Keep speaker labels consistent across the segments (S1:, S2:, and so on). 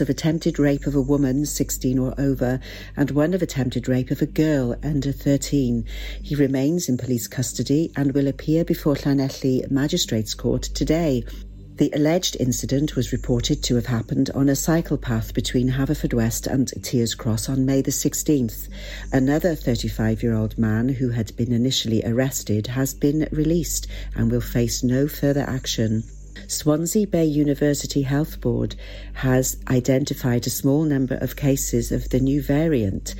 S1: of attempted rape of a woman 16 or over and one of attempted rape of a girl under 13. He remains in police custody and will appear before Llanelli Magistrates Court today. The alleged incident was reported to have happened on a cycle path between Haverfordwest and Tiers Cross on May the 16th. Another 35 year old man who had been initially arrested has been released and will face no further action. Swansea Bay University Health Board has identified a small number of cases of the new variant.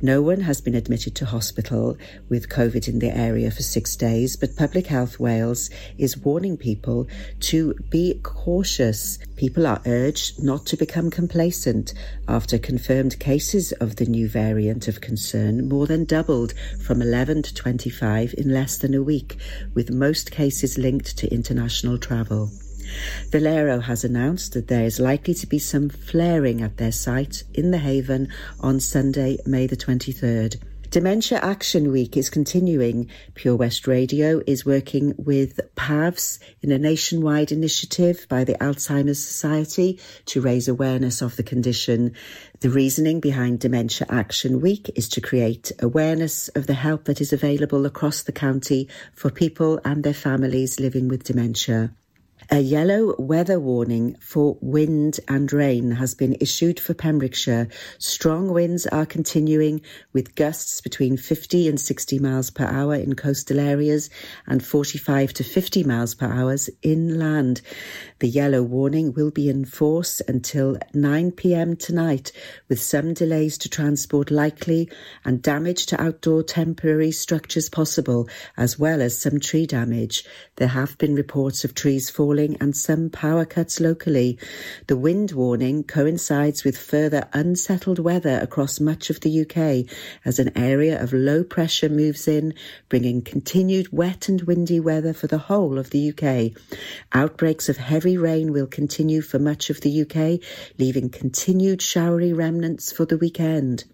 S1: No one has been admitted to hospital with COVID in the area for six days, but Public Health Wales is warning people to be cautious. People are urged not to become complacent after confirmed cases of the new variant of concern more than doubled from 11 to 25 in less than a week, with most cases linked to international travel. Valero has announced that there is likely to be some flaring at their site in the Haven on Sunday, May the 23rd. Dementia Action Week is continuing. Pure West Radio is working with PAVS in a nationwide initiative by the Alzheimer's Society to raise awareness of the condition. The reasoning behind Dementia Action Week is to create awareness of the help that is available across the county for people and their families living with dementia. A yellow weather warning for wind and rain has been issued for Pembrokeshire. Strong winds are continuing with gusts between 50 and 60 miles per hour in coastal areas and 45 to 50 miles per hour inland. The yellow warning will be in force until 9 pm tonight with some delays to transport likely and damage to outdoor temporary structures possible as well as some tree damage. There have been reports of trees falling falling and some power cuts locally. The wind warning coincides with further unsettled weather across much of the UK as an area of low pressure moves in, bringing continued wet and windy weather for the whole of the UK. Outbreaks of heavy rain will continue for much of the UK, leaving continued showery remnants for the weekend.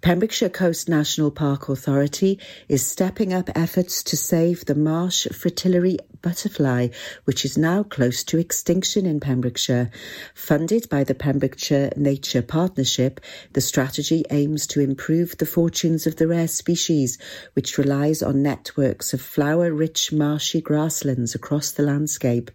S1: Pembrokeshire Coast National Park Authority is stepping up efforts to save the marsh fritillary butterfly, which is now close to extinction in Pembrokeshire. Funded by the Pembrokeshire Nature Partnership, the strategy aims to improve the fortunes of the rare species, which relies on networks of flower-rich marshy grasslands across the landscape.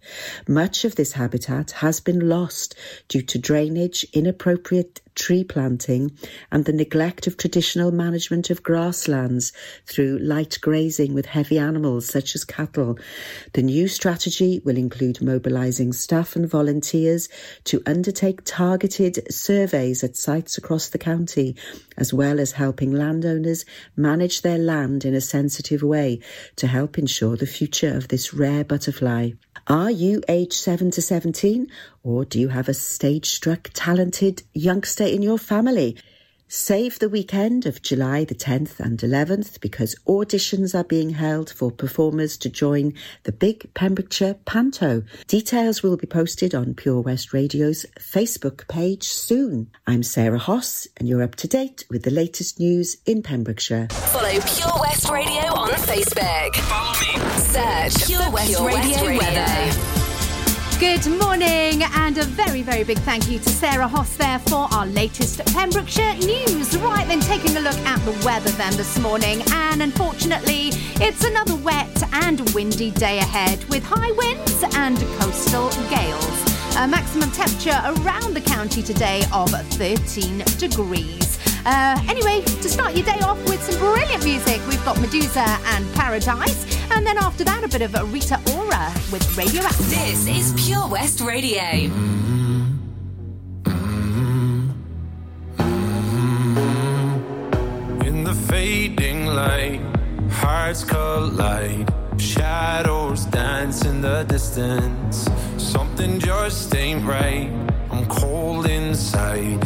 S1: Much of this habitat has been lost due to drainage, inappropriate tree planting and the neglect of traditional management of grasslands through light grazing with heavy animals such as cattle. The new strategy will include mobilising staff and volunteers to undertake targeted surveys at sites across the county, as well as helping landowners manage their land in a sensitive way to help ensure the future of this rare butterfly. Are you aged 7 to 17 or do you have a stage struck talented youngster in your family? Save the weekend of July the 10th and 11th because auditions are being held for performers to join the Big Pembrokeshire Panto. Details will be posted on Pure West Radio's Facebook page soon. I'm Sarah Hoss and you're up to date with the latest news in Pembrokeshire.
S2: Follow Pure West Radio on Facebook. Follow me. Search Pure West, Pure West Radio, Radio. Weather.
S3: Good morning, and a very, very big thank you to Sarah Hoss there for our latest Pembrokeshire news. Right, then taking a look at the weather then this morning, and unfortunately, it's another wet and windy day ahead with high winds and coastal gales. A maximum temperature around the county today of 13 degrees. Uh, anyway, to start your day off with some brilliant music, we've got Meduza and Paradise, and then after that, a bit of Rita Ora with Radio Radioactive.
S2: This is Pure West Radio.
S4: In the fading light, hearts collide. Shadows dance in the distance. Something just ain't right. I'm cold inside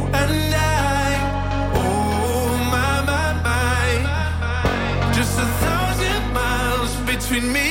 S4: between me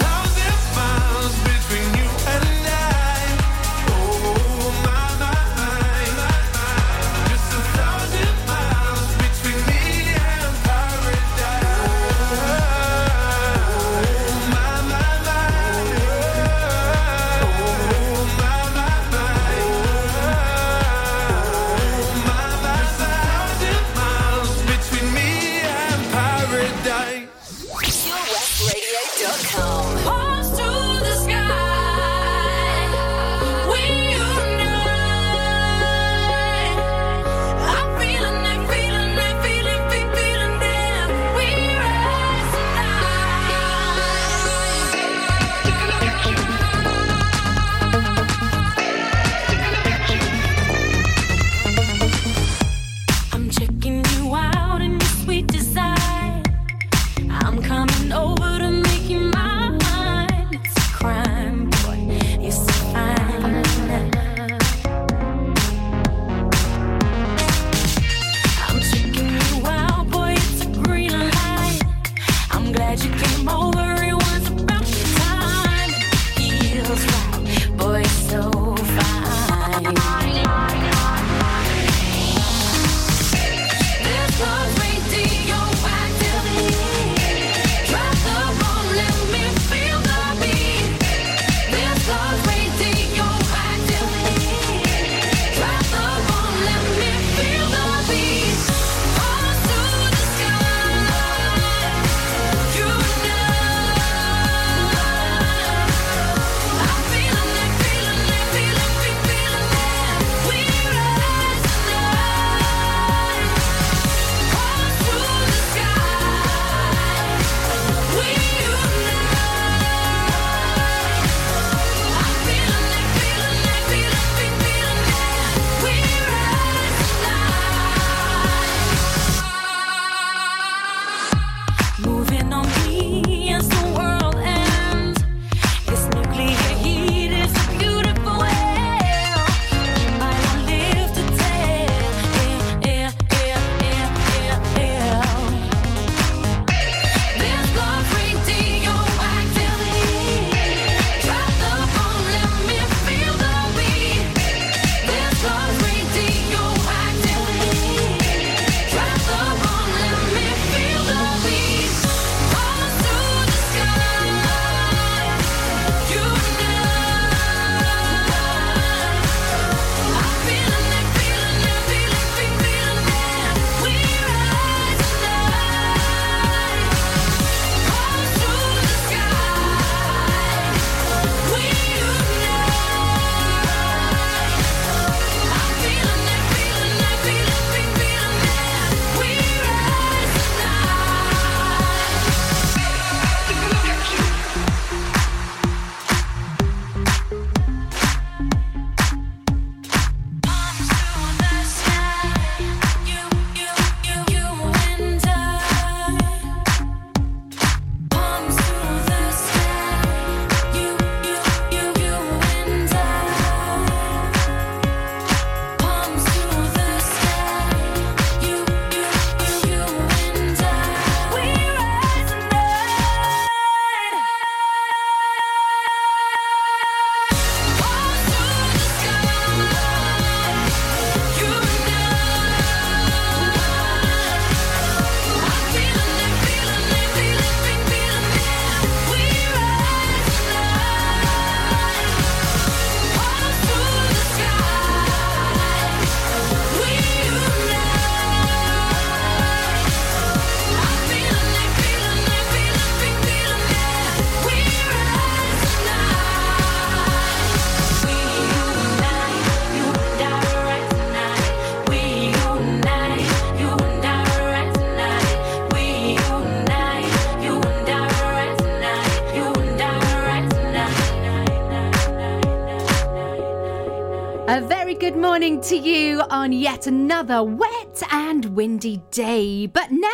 S3: On yet another wet and windy day. But never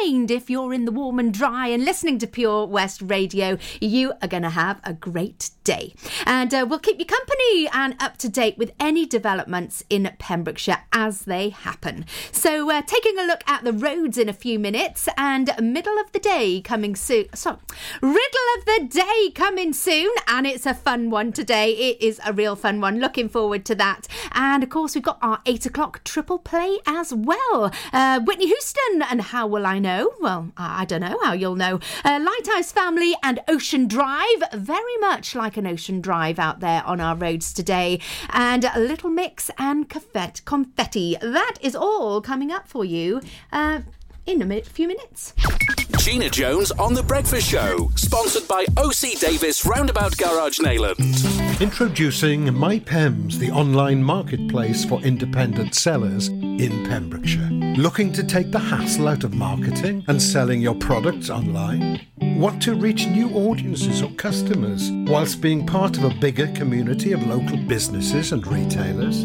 S3: mind if you're in the warm and dry and listening to Pure West Radio, you are going to have a great day. And uh, we'll keep you company and up to date with any developments in Pembrokeshire as they happen. So, uh, taking a look at the roads in a few minutes and middle of the day coming soon. So, riddle of the day coming soon, and it's a fun one today. It is a real fun one. Looking forward to that. And of course, we've got our eight o'clock triple play as well. Uh, Whitney Houston and How Will I Know? Well, I don't know how you'll know. Uh, Lighthouse Family and Ocean Drive, very much like an ocean drive out there on our roads today. And a Little Mix and confetti. That is all coming up for you. Uh, in a few minutes.
S2: Gina Jones on The Breakfast Show, sponsored by OC Davis Roundabout Garage Neyland.
S5: Introducing MyPems, the online marketplace for independent sellers in Pembrokeshire. Looking to take the hassle out of marketing and selling your products online? Want to reach new audiences or customers whilst being part of a bigger community of local businesses and retailers?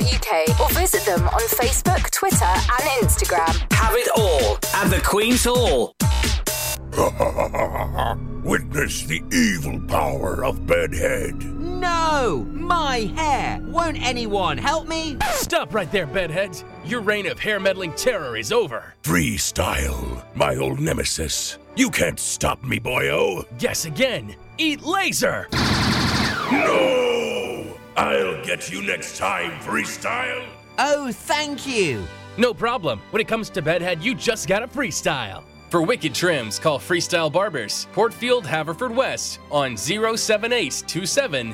S2: or visit them on Facebook, Twitter, and Instagram.
S6: Have it all at the Queen's Hall.
S7: Witness the evil power of Bedhead.
S8: No! My hair! Won't anyone help me?
S9: Stop right there, Bedheads. Your reign of hair meddling terror is over.
S7: Freestyle, my old nemesis. You can't stop me, boyo.
S9: Guess again. Eat laser!
S7: No! I'll get you next time, freestyle.
S8: Oh, thank you.
S9: No problem. When it comes to bedhead, you just gotta freestyle. For wicked trims, call Freestyle Barbers, Portfield, Haverfordwest on 07827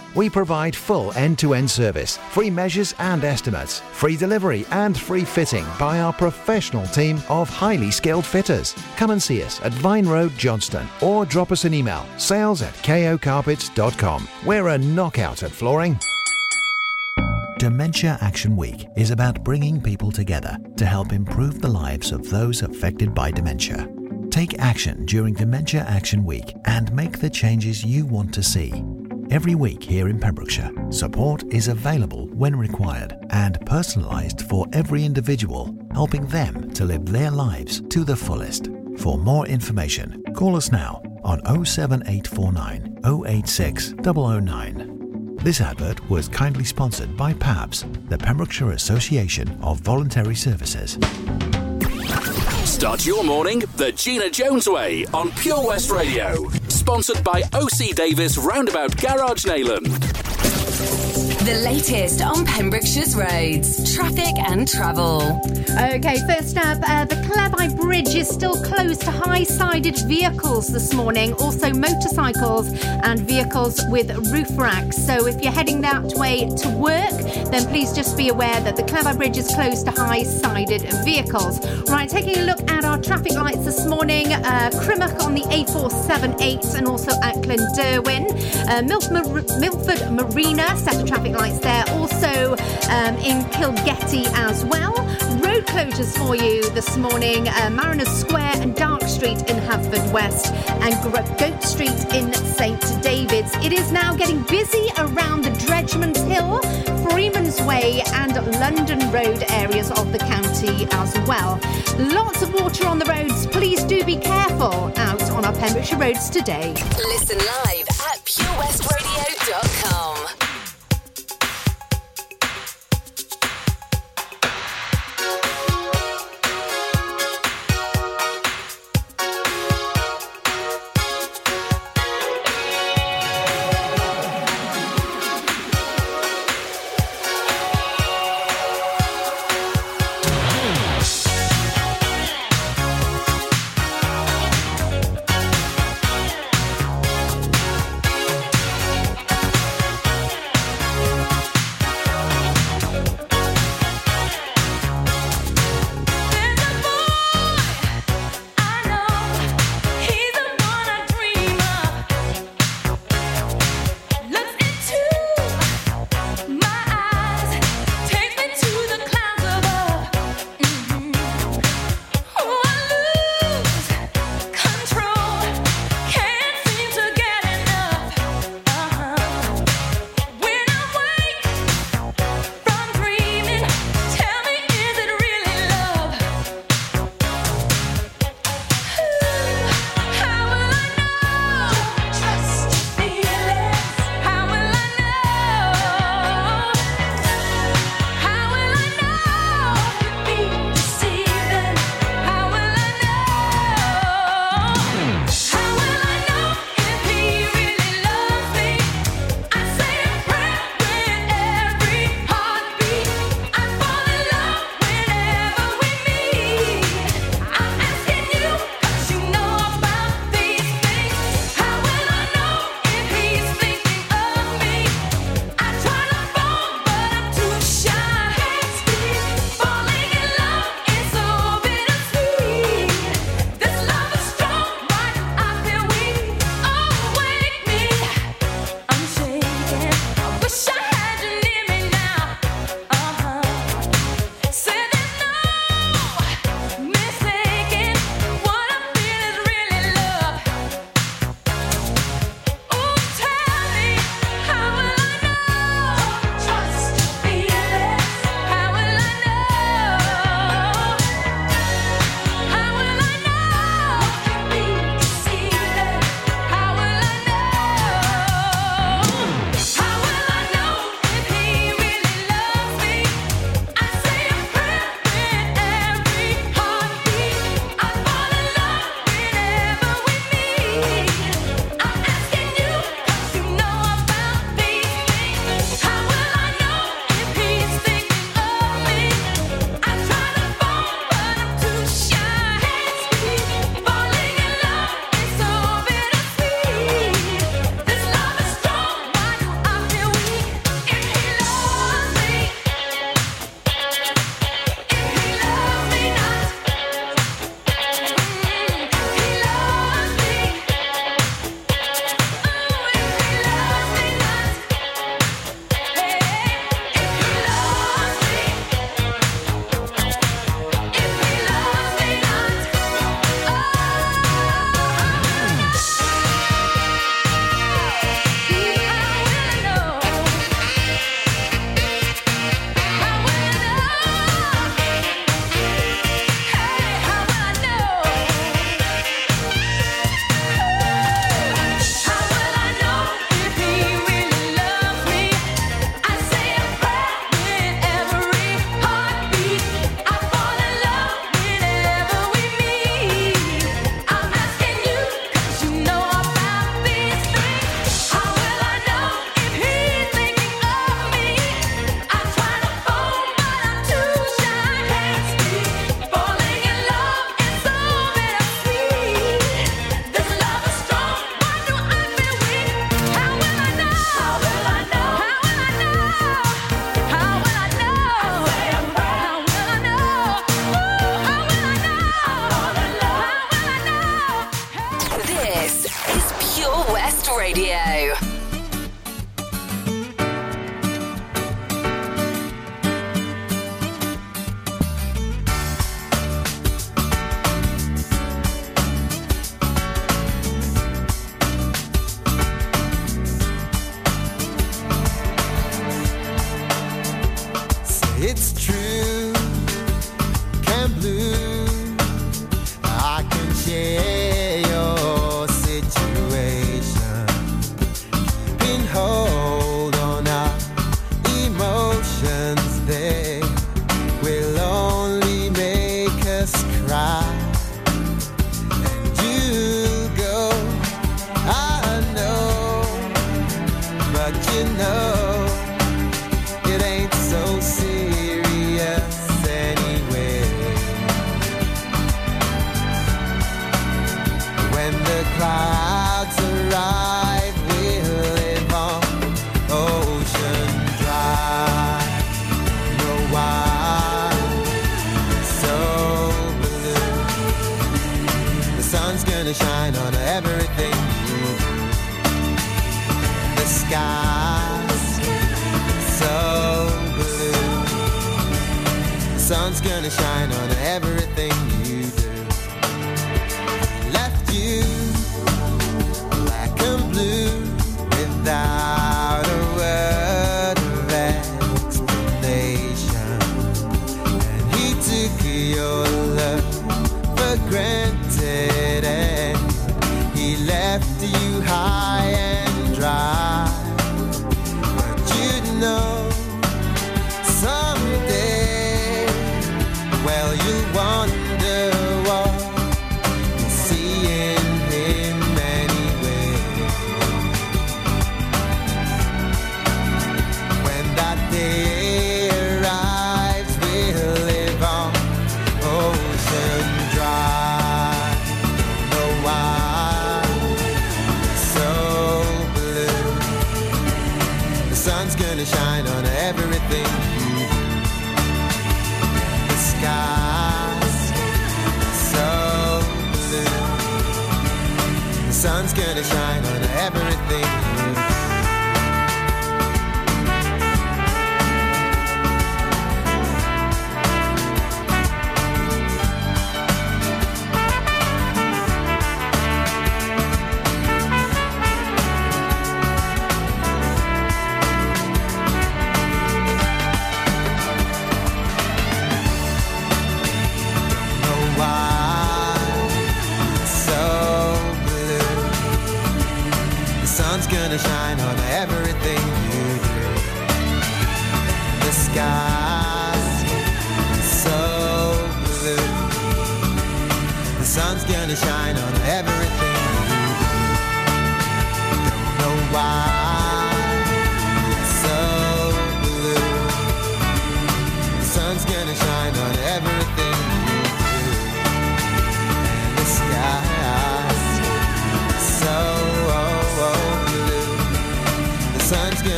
S10: We provide full end-to-end service, free measures and estimates, free delivery and free fitting by our professional team of highly skilled fitters. Come and see us at Vine Road Johnston or drop us an email, sales at kocarpets.com. We're a knockout at flooring.
S11: Dementia Action Week is about bringing people together to help improve the lives of those affected by dementia. Take action during Dementia Action Week and make the changes you want to see. Every week here in Pembrokeshire, support is available when required and personalised for every individual, helping them to live their lives to the fullest. For more information, call us now on 07849 086 009. This advert was kindly sponsored by PAVS, the Pembrokeshire Association of Voluntary Services.
S12: Start your morning the Gina Jones way on Pure West Radio. Sponsored by OC Davis Roundabout Garage Neyland.
S2: The latest on Pembrokeshire's roads, traffic and travel.
S3: Okay, first up, uh, the Cleddau Bridge is still closed to high sided vehicles this morning, also motorcycles and vehicles with roof racks. So if you're heading that way to work, then please just be aware that the Cleddau Bridge is closed to high sided vehicles. Right, taking a look at our traffic lights this morning uh, on the A478 and also Ackland Derwin, uh, Milf- Milford Marina, set of traffic lights there, also um, in Kilgetty as well. Road closures for you this morning uh, Mariners Square and Dark Street in Haverfordwest and Goat Street in St David's. It is now getting busy around the Dredgemans Hill, Freeman's Way, and London Road areas of the county as well. Lots of water on the roads. Please do be careful out on our Pembrokeshire roads today.
S2: Listen live at purewestradio.com.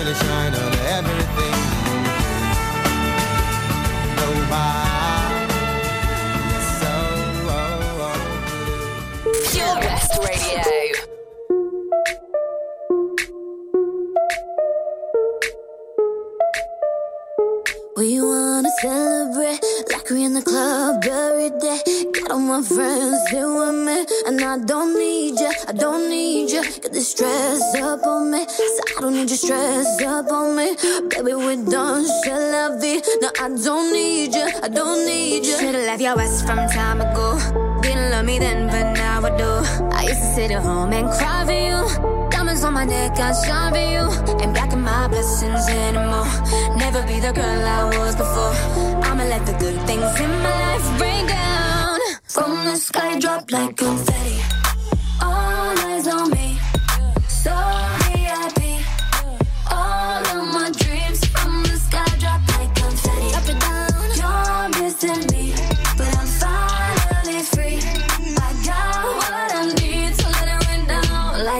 S3: really shine
S13: on everything.
S2: Pure Radio.
S14: We wanna celebrate we in the club every day. Got all my friends here with me. And I don't need you, I don't need you. Get this stress up on me. So I don't need you stress up on me. Baby, we're done, shall lovey. No, I don't need you, I don't need you.
S15: Should've left your ass from time ago. Didn't love me then, but now I do. I used
S3: to
S15: sit at home and cry for you. On my neck, I shine for you. Ain't blocking my blessings anymore. Never be the girl I was before. I'ma let the good things in my
S14: life rain down. From the sky drop like confetti.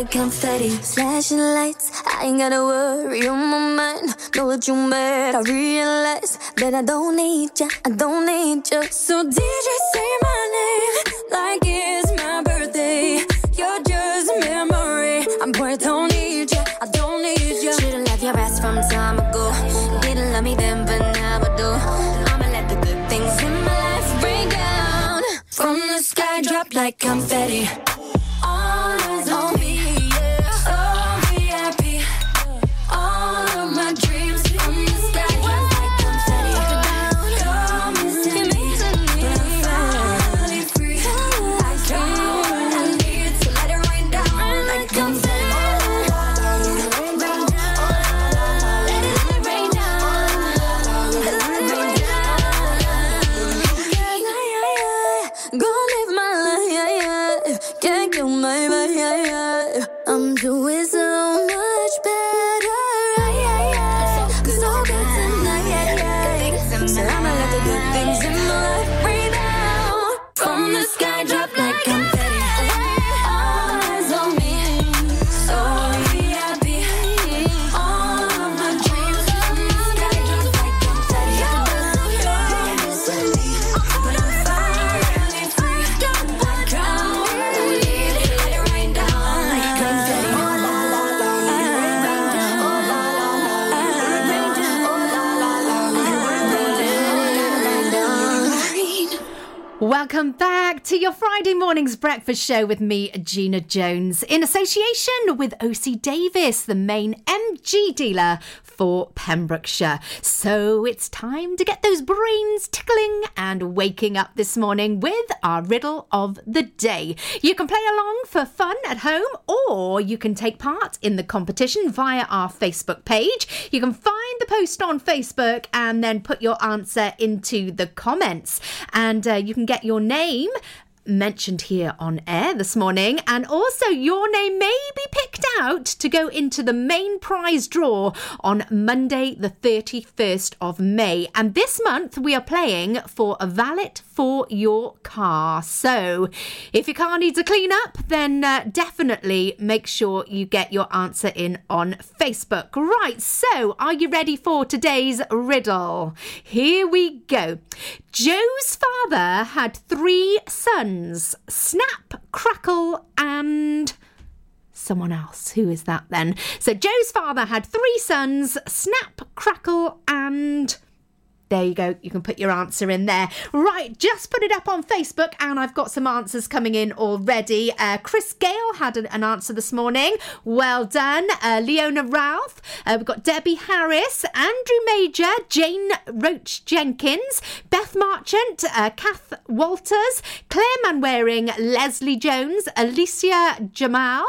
S14: like confetti. Flashing lights, I ain't gotta worry on my mind. Know what you meant, I realize that I don't need ya, I don't need ya. So DJ, say my name like it's my birthday. You're just a memory. I'm bored, don't need ya, I don't need ya.
S15: Should've left
S3: your ass from
S15: time ago. Didn't love me then, but now I do. I'ma let the good things
S14: in my life rain down from the sky, drop like confetti.
S3: Breakfast show with me, Gina Jones, in association with OC Davis, the main MG dealer for Pembrokeshire. So it's time to get those brains tickling and waking up this morning with our riddle of the day. You can play along for fun at home or you can take part in the competition via our Facebook page. You can find the post on Facebook and then put your answer into the comments. And uh, you can get your name mentioned here on air this morning, and also your name may be picked out to go into the main prize draw on Monday, the 31st of May. And this month we are playing for a valet for your car. So if your car needs a clean up, then uh, definitely make sure you get your answer in on Facebook. Right, so are you ready for today's riddle? Here we go. Joe's father had three sons Snap, Crackle, and someone else. Who is that then? So Joe's father had three sons Snap, Crackle, and there you go. You can put your answer in there. Right, just put it up on Facebook, and I've got some answers coming in already. Uh, Chris Gale had an, an, answer this morning. Well done. Uh, Leona Ralph. Uh, we've got Debbie Harris, Andrew Major, Jane Roach Jenkins, Beth Marchant, uh, Kath Walters, Claire Manwaring, Leslie Jones, Alicia Jamal.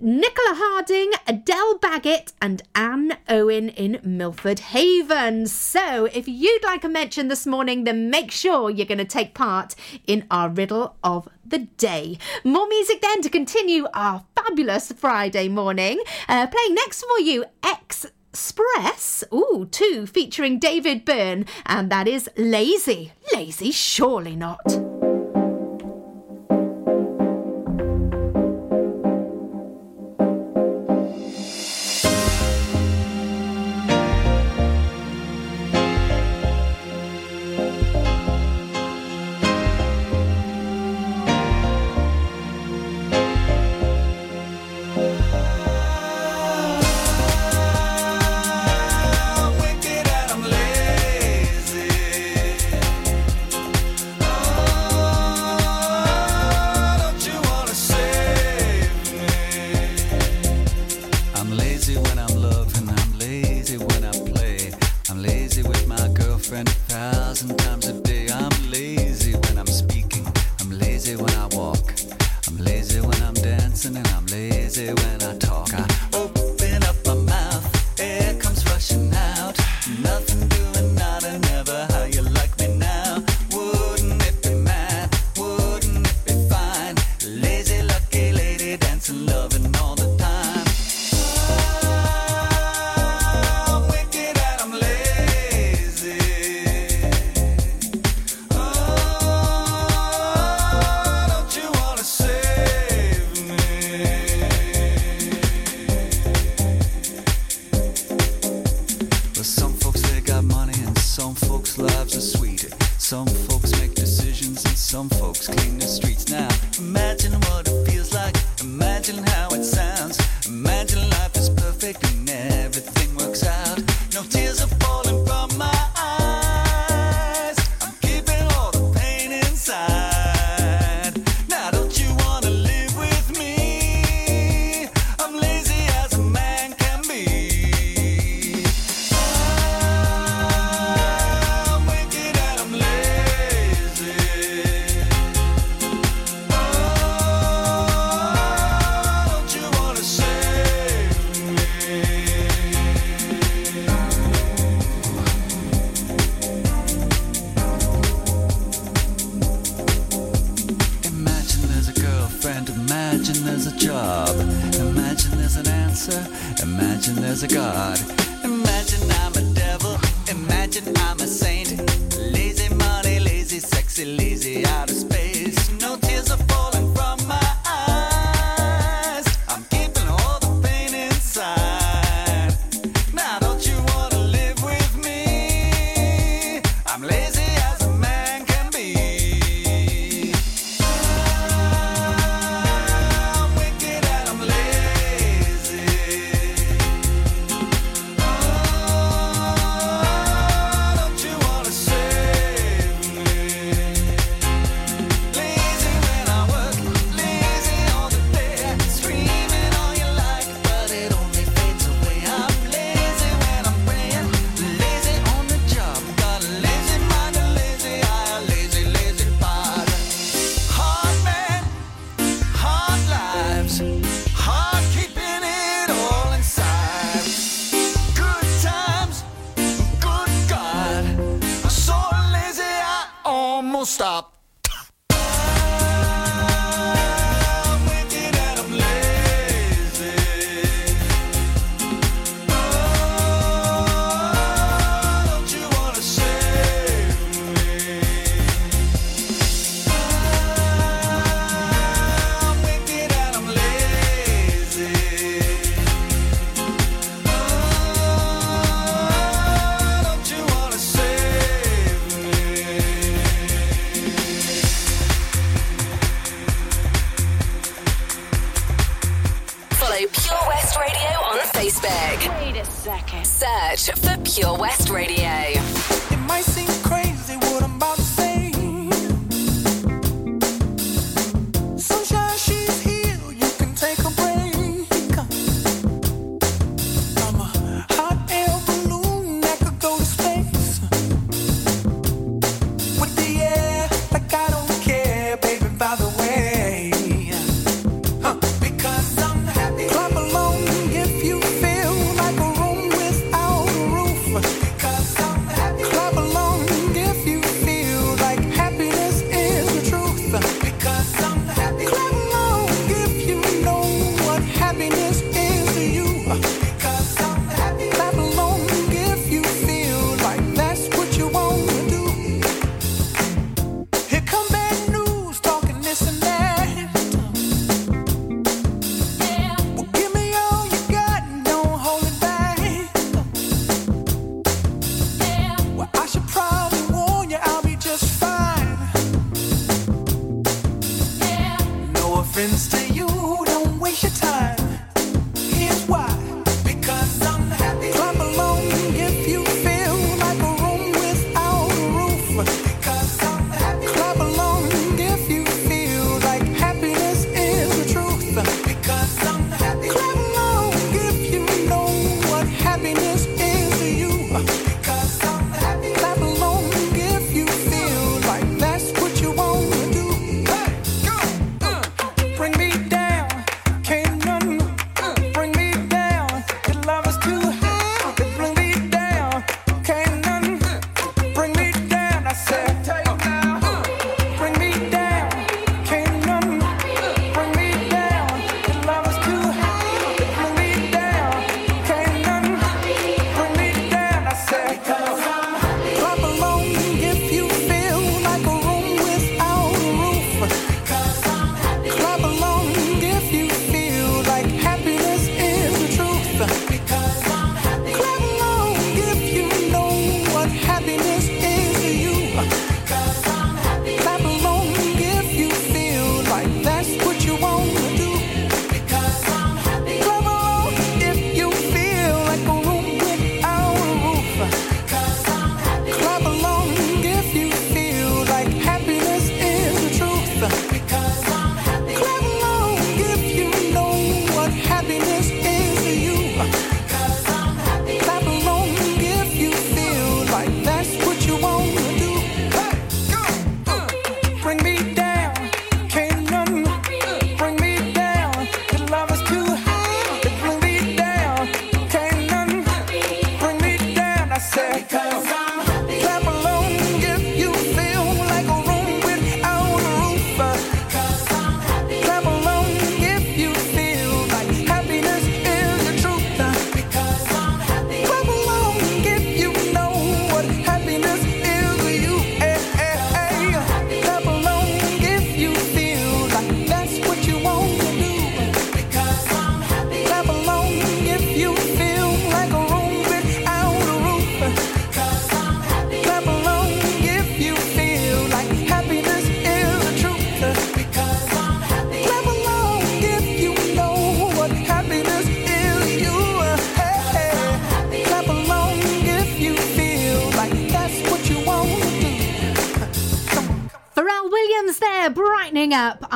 S3: Nicola Harding, Adele Baggett, and Anne Owen in Milford Haven. So, if you'd like a mention this morning, then make sure you're going to take part in our riddle of the day. More music then to continue our fabulous Friday morning. Uh, playing next for you. X-Press, ooh, two featuring David Byrne, and that is Lazy. Lazy, surely not.
S16: lazy when I walk. I'm lazy when I'm dancing, and I'm
S3: lazy when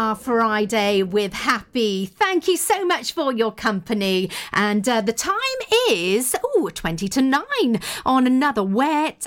S3: our Friday with Happy. Thank you so much for your company. And uh, the time is, oh, 20 to 9 on another wet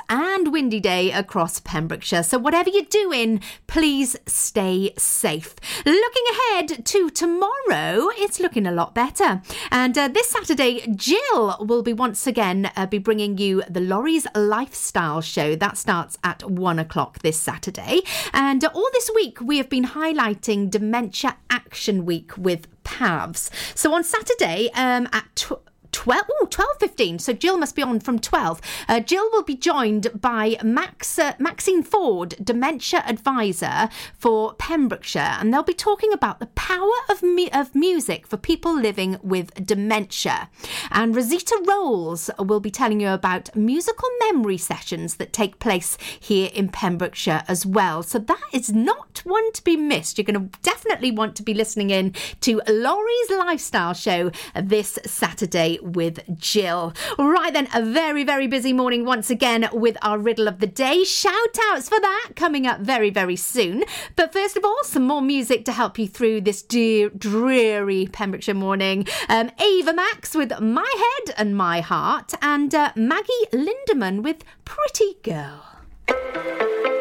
S3: windy day across Pembrokeshire. So, whatever you're doing, please stay safe. Looking ahead to tomorrow, it's looking a lot better. And uh, this Saturday, Jill will be once again uh, be bringing you the Laurie's Lifestyle Show. That starts at one o'clock this Saturday. And uh, all this week, we have been highlighting Dementia Action Week with PAVS. So on Saturday um, at 12, ooh, 12.15, so Jill must be on from 12. Uh, Jill will be joined by Max, uh, Maxine Ford, Dementia Advisor for Pembrokeshire, and they'll be talking about the power of, mu- of music for people living with dementia. And Rosita Rolls will be telling you about musical memory sessions that take place here in Pembrokeshire as well. So that is not one to be missed. You're going to definitely want to be listening in to Laurie's Lifestyle Show this Saturday with Jill. Right then, a very, very busy morning once again with our riddle of the day. Shout outs for that coming up very, very soon. But first of all, some more music to help you through this dear, dreary Pembrokeshire morning. Um, Ava Max with My Head and My Heart, and uh, Maggie Lindemann with Pretty Girl.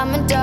S17: I'm a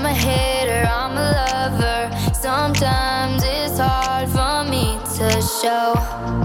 S17: I'm a hater, I'm a
S14: lover. Sometimes it's hard for me to show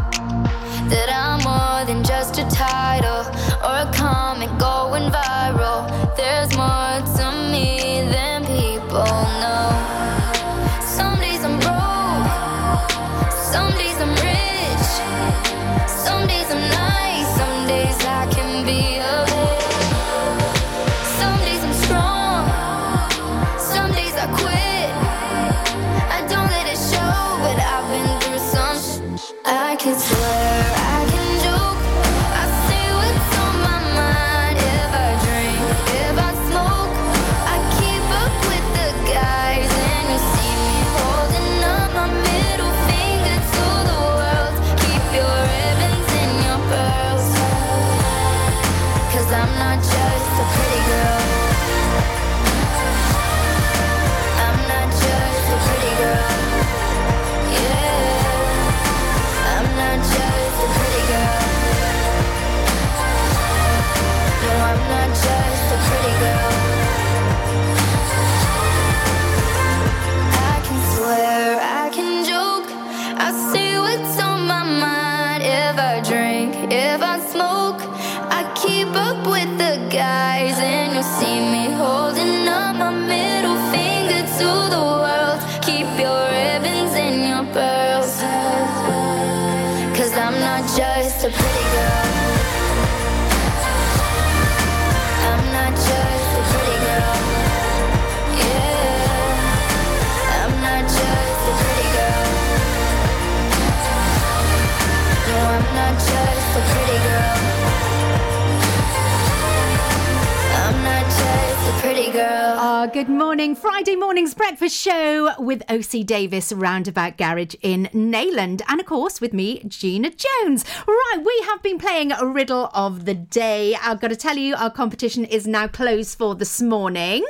S3: good morning. Friday morning's breakfast show with OC Davis Roundabout Garage in Neyland. And of course, with me, Gina Jones. Right, we have been playing a riddle of the day. I've got to tell you, our competition is now closed for this morning.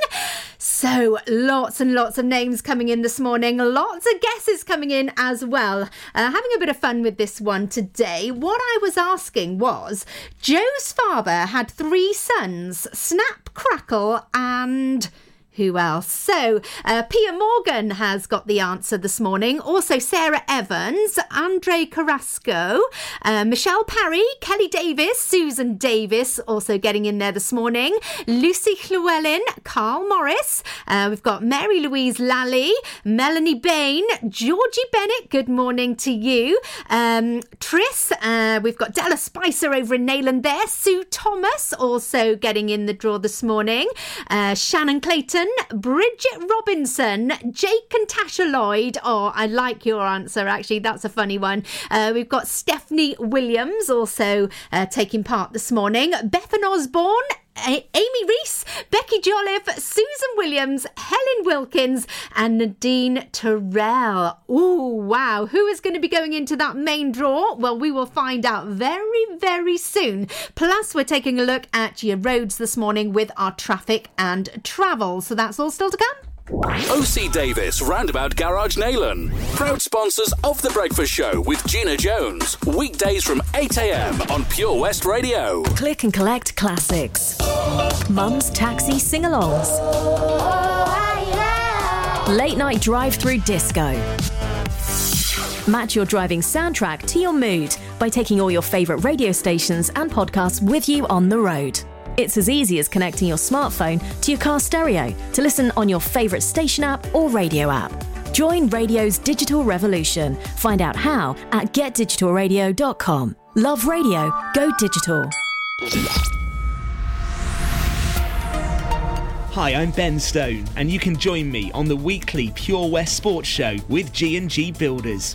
S3: So, lots and lots of names coming in this morning, lots of guesses coming in as well. Uh, having a bit of fun with this one today. What I was asking was Joe's father had three sons Snap, Crackle, and. Who else? So, uh, Pia Morgan has got the answer this morning. Also, Sarah Evans, Andre Carrasco, uh, Michelle Parry, Kelly Davis, Susan Davis also getting in there this morning. Lucy Llewellyn, Carl Morris. Uh, we've got Mary Louise Lally, Melanie Bain, Georgie Bennett. Good morning to you. Um, Tris, uh, we've got Della Spicer over in Neyland there. Sue Thomas also getting in the draw this morning. Uh, Shannon Clayton. Bridget Robinson, Jake and Tasha Lloyd. Oh, I like your answer, actually. That's a funny one. Uh, we've got Stephanie Williams also uh, taking part this morning. Bethan Osborne. A- Amy Reese, Becky Jolliffe, Susan Williams, Helen Wilkins, and Nadine Terrell. Ooh, wow. Who is going to be going into that main draw? Well, we will find out very, very soon. Plus, we're taking a look at your roads this morning with our traffic and travel. So that's all still to come.
S12: OC Davis Roundabout Garage Neyland. Proud sponsors of The Breakfast Show with Gina Jones. Weekdays from 8am on Pure West Radio.
S18: Click and collect classics. Mum's taxi sing alongs. Late night drive through disco. Match your driving soundtrack to your mood by taking all your favourite radio stations and podcasts with you on the road. It's as easy as connecting your smartphone to your car stereo to listen on your favourite station app or radio app. Join radio's digital revolution. Find out how at getdigitalradio.com. Love radio, go digital.
S19: Hi, I'm Ben Stone, and you can join me on the weekly Pure West Sports Show with G&G Builders.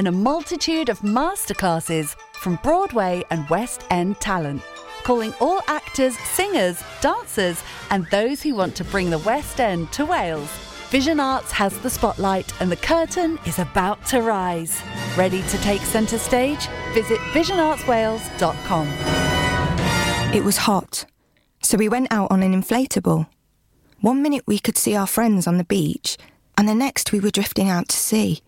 S20: and a multitude of masterclasses from Broadway and West End talent. Calling all actors, singers, dancers, and those who want to bring the West End to Wales. Vision Arts has the spotlight and the curtain is about to rise. Ready to take centre stage? Visit visionartswales.com.
S21: It was hot, so we went out on an inflatable. One minute we could see our friends on the beach, and the next we were drifting out to sea.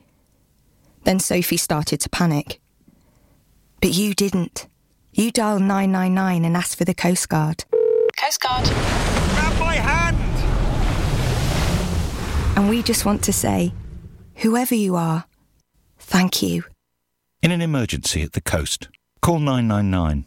S21: Then Sophie started to panic. But you didn't. You dialed 999 and asked for the Coast Guard.
S22: Coast Guard. Grab my hand!
S21: And we just want to say, whoever you are, thank you.
S23: In an emergency at the coast, call 999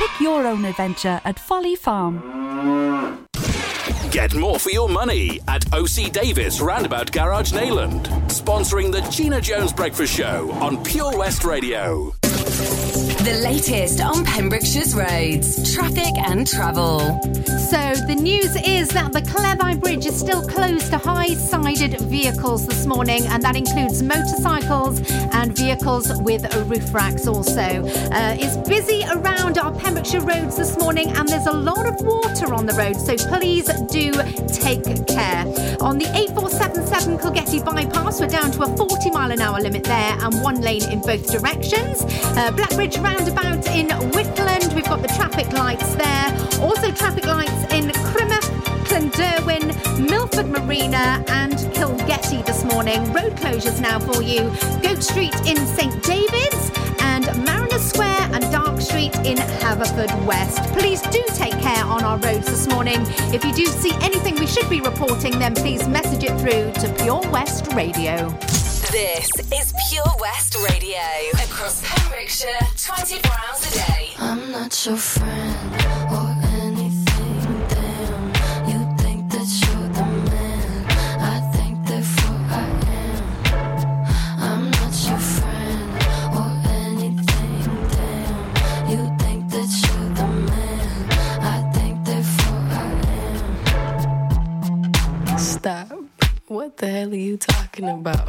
S20: Pick your own adventure at Folly Farm.
S12: Get more for your money at OC Davis Roundabout Garage Neyland. Sponsoring the Gina Jones Breakfast Show on Pure West Radio.
S2: The latest on Pembrokeshire's roads, traffic and travel.
S3: So, the news is that the Cleddau Bridge is still closed to high sided vehicles this morning, and that includes motorcycles and vehicles with roof racks also. Uh, it's busy around our Pembrokeshire roads this morning, and there's a lot of water on the road, so please do take care. On the A477 Kilgetty bypass, we're down to a 40 mile an hour limit there and one lane in both directions. Uh, Blackbridge roundabout in Whitland, we've got the traffic lights there. Also, traffic lights in Crymych, Clunderwen, Milford Marina, and Kilgetty this morning. Road closures now for you. Goat Street in St David's and Mariner Square and Dark Street in Haverford West. Please do take care on our roads this morning. If you do see anything we should be reporting, then please message it through to Pure West Radio.
S2: This is Pure West Radio. Across Pembrokeshire, 24 hours a day.
S24: I'm not your friend or anything. Damn, you think that you're the man. I think therefore I am. I'm not your friend or anything. Damn, you think that you're the man. I think therefore I am.
S25: Stop. What the hell are you talking about?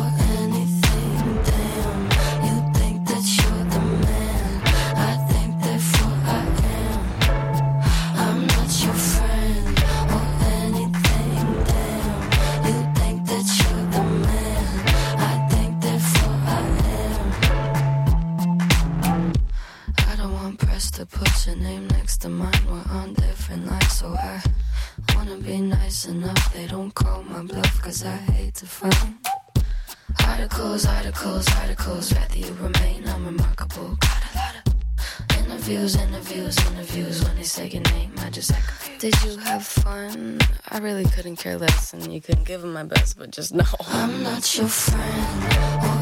S24: put your name next to mine. We're on different lines, so I wanna be nice
S17: enough, they don't call my bluff, cause I hate to frown. Articles, articles, articles, rather you remain unremarkable. Got a lot of interviews, interviews, interviews. When they say your name, I just act confused. Did you have fun? I really couldn't care less, and you couldn't give them my best, but just know I'm not your friend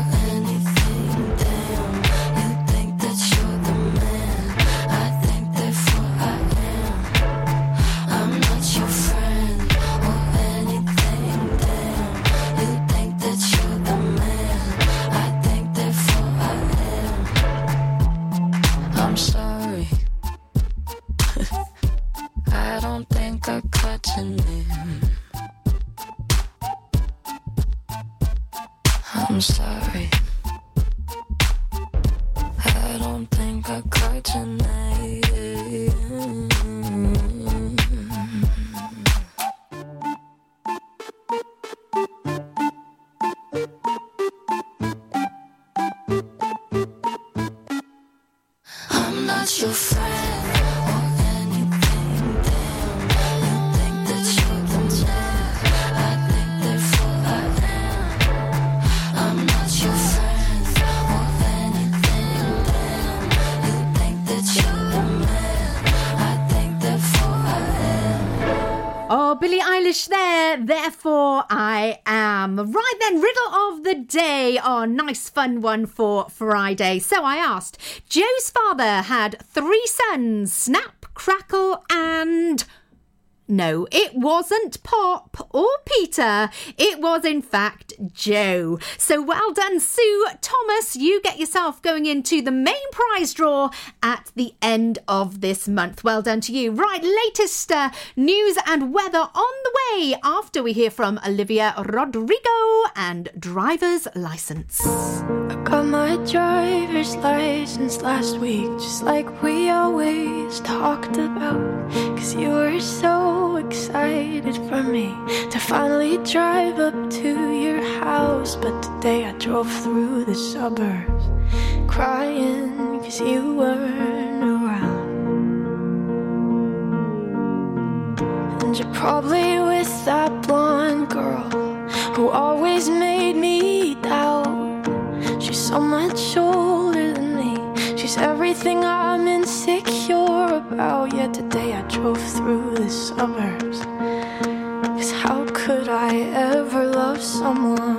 S17: Therefore, I am.
S3: Right then, riddle of the day. Oh, nice fun one for Friday. So I asked Joe's father had three sons Snap, Crackle, and. No, it wasn't Pop or Peter. It was, in fact, Joe. So well done, Sue. Thomas, you get yourself going into the main prize draw at the end of this month. Well done to you. Right, latest uh, news and weather on the way after we hear from Olivia Rodrigo and driver's license.
S17: I got my driver's license last week, just like we always talked about. Cause you were so excited for me to finally drive up to your house. But today I drove through the suburbs crying cause you weren't around. And you're probably with that blonde girl who always made me doubt. She's so much older than me. She's everything I'm insecure about. Yet today I drove through the suburbs. Cause how could I ever love someone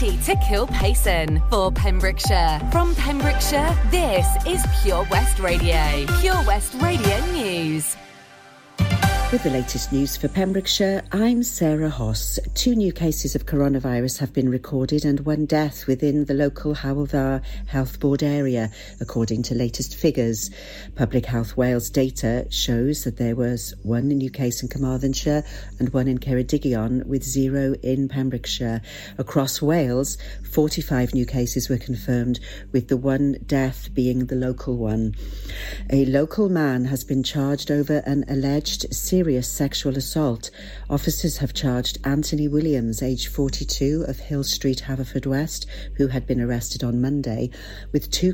S2: Quality to kill Payson for Pembrokeshire. From Pembrokeshire, this is Pure West Radio. Pure West Radio News.
S1: With the latest news for Pembrokeshire, I'm Sarah Hoss. Two new cases of coronavirus have been recorded and one death within the local Hywel Dda Health Board area, according to latest figures. Public Health Wales data shows that there was one new case in Carmarthenshire and one in Ceredigion, with zero in Pembrokeshire. Across Wales, 45 new cases were confirmed, with the one death being the local one. A local man has been charged over an alleged serious sexual assault. Officers have charged Anthony Williams, age 42, of Hill Street, Haverfordwest, who had been arrested on Monday, with two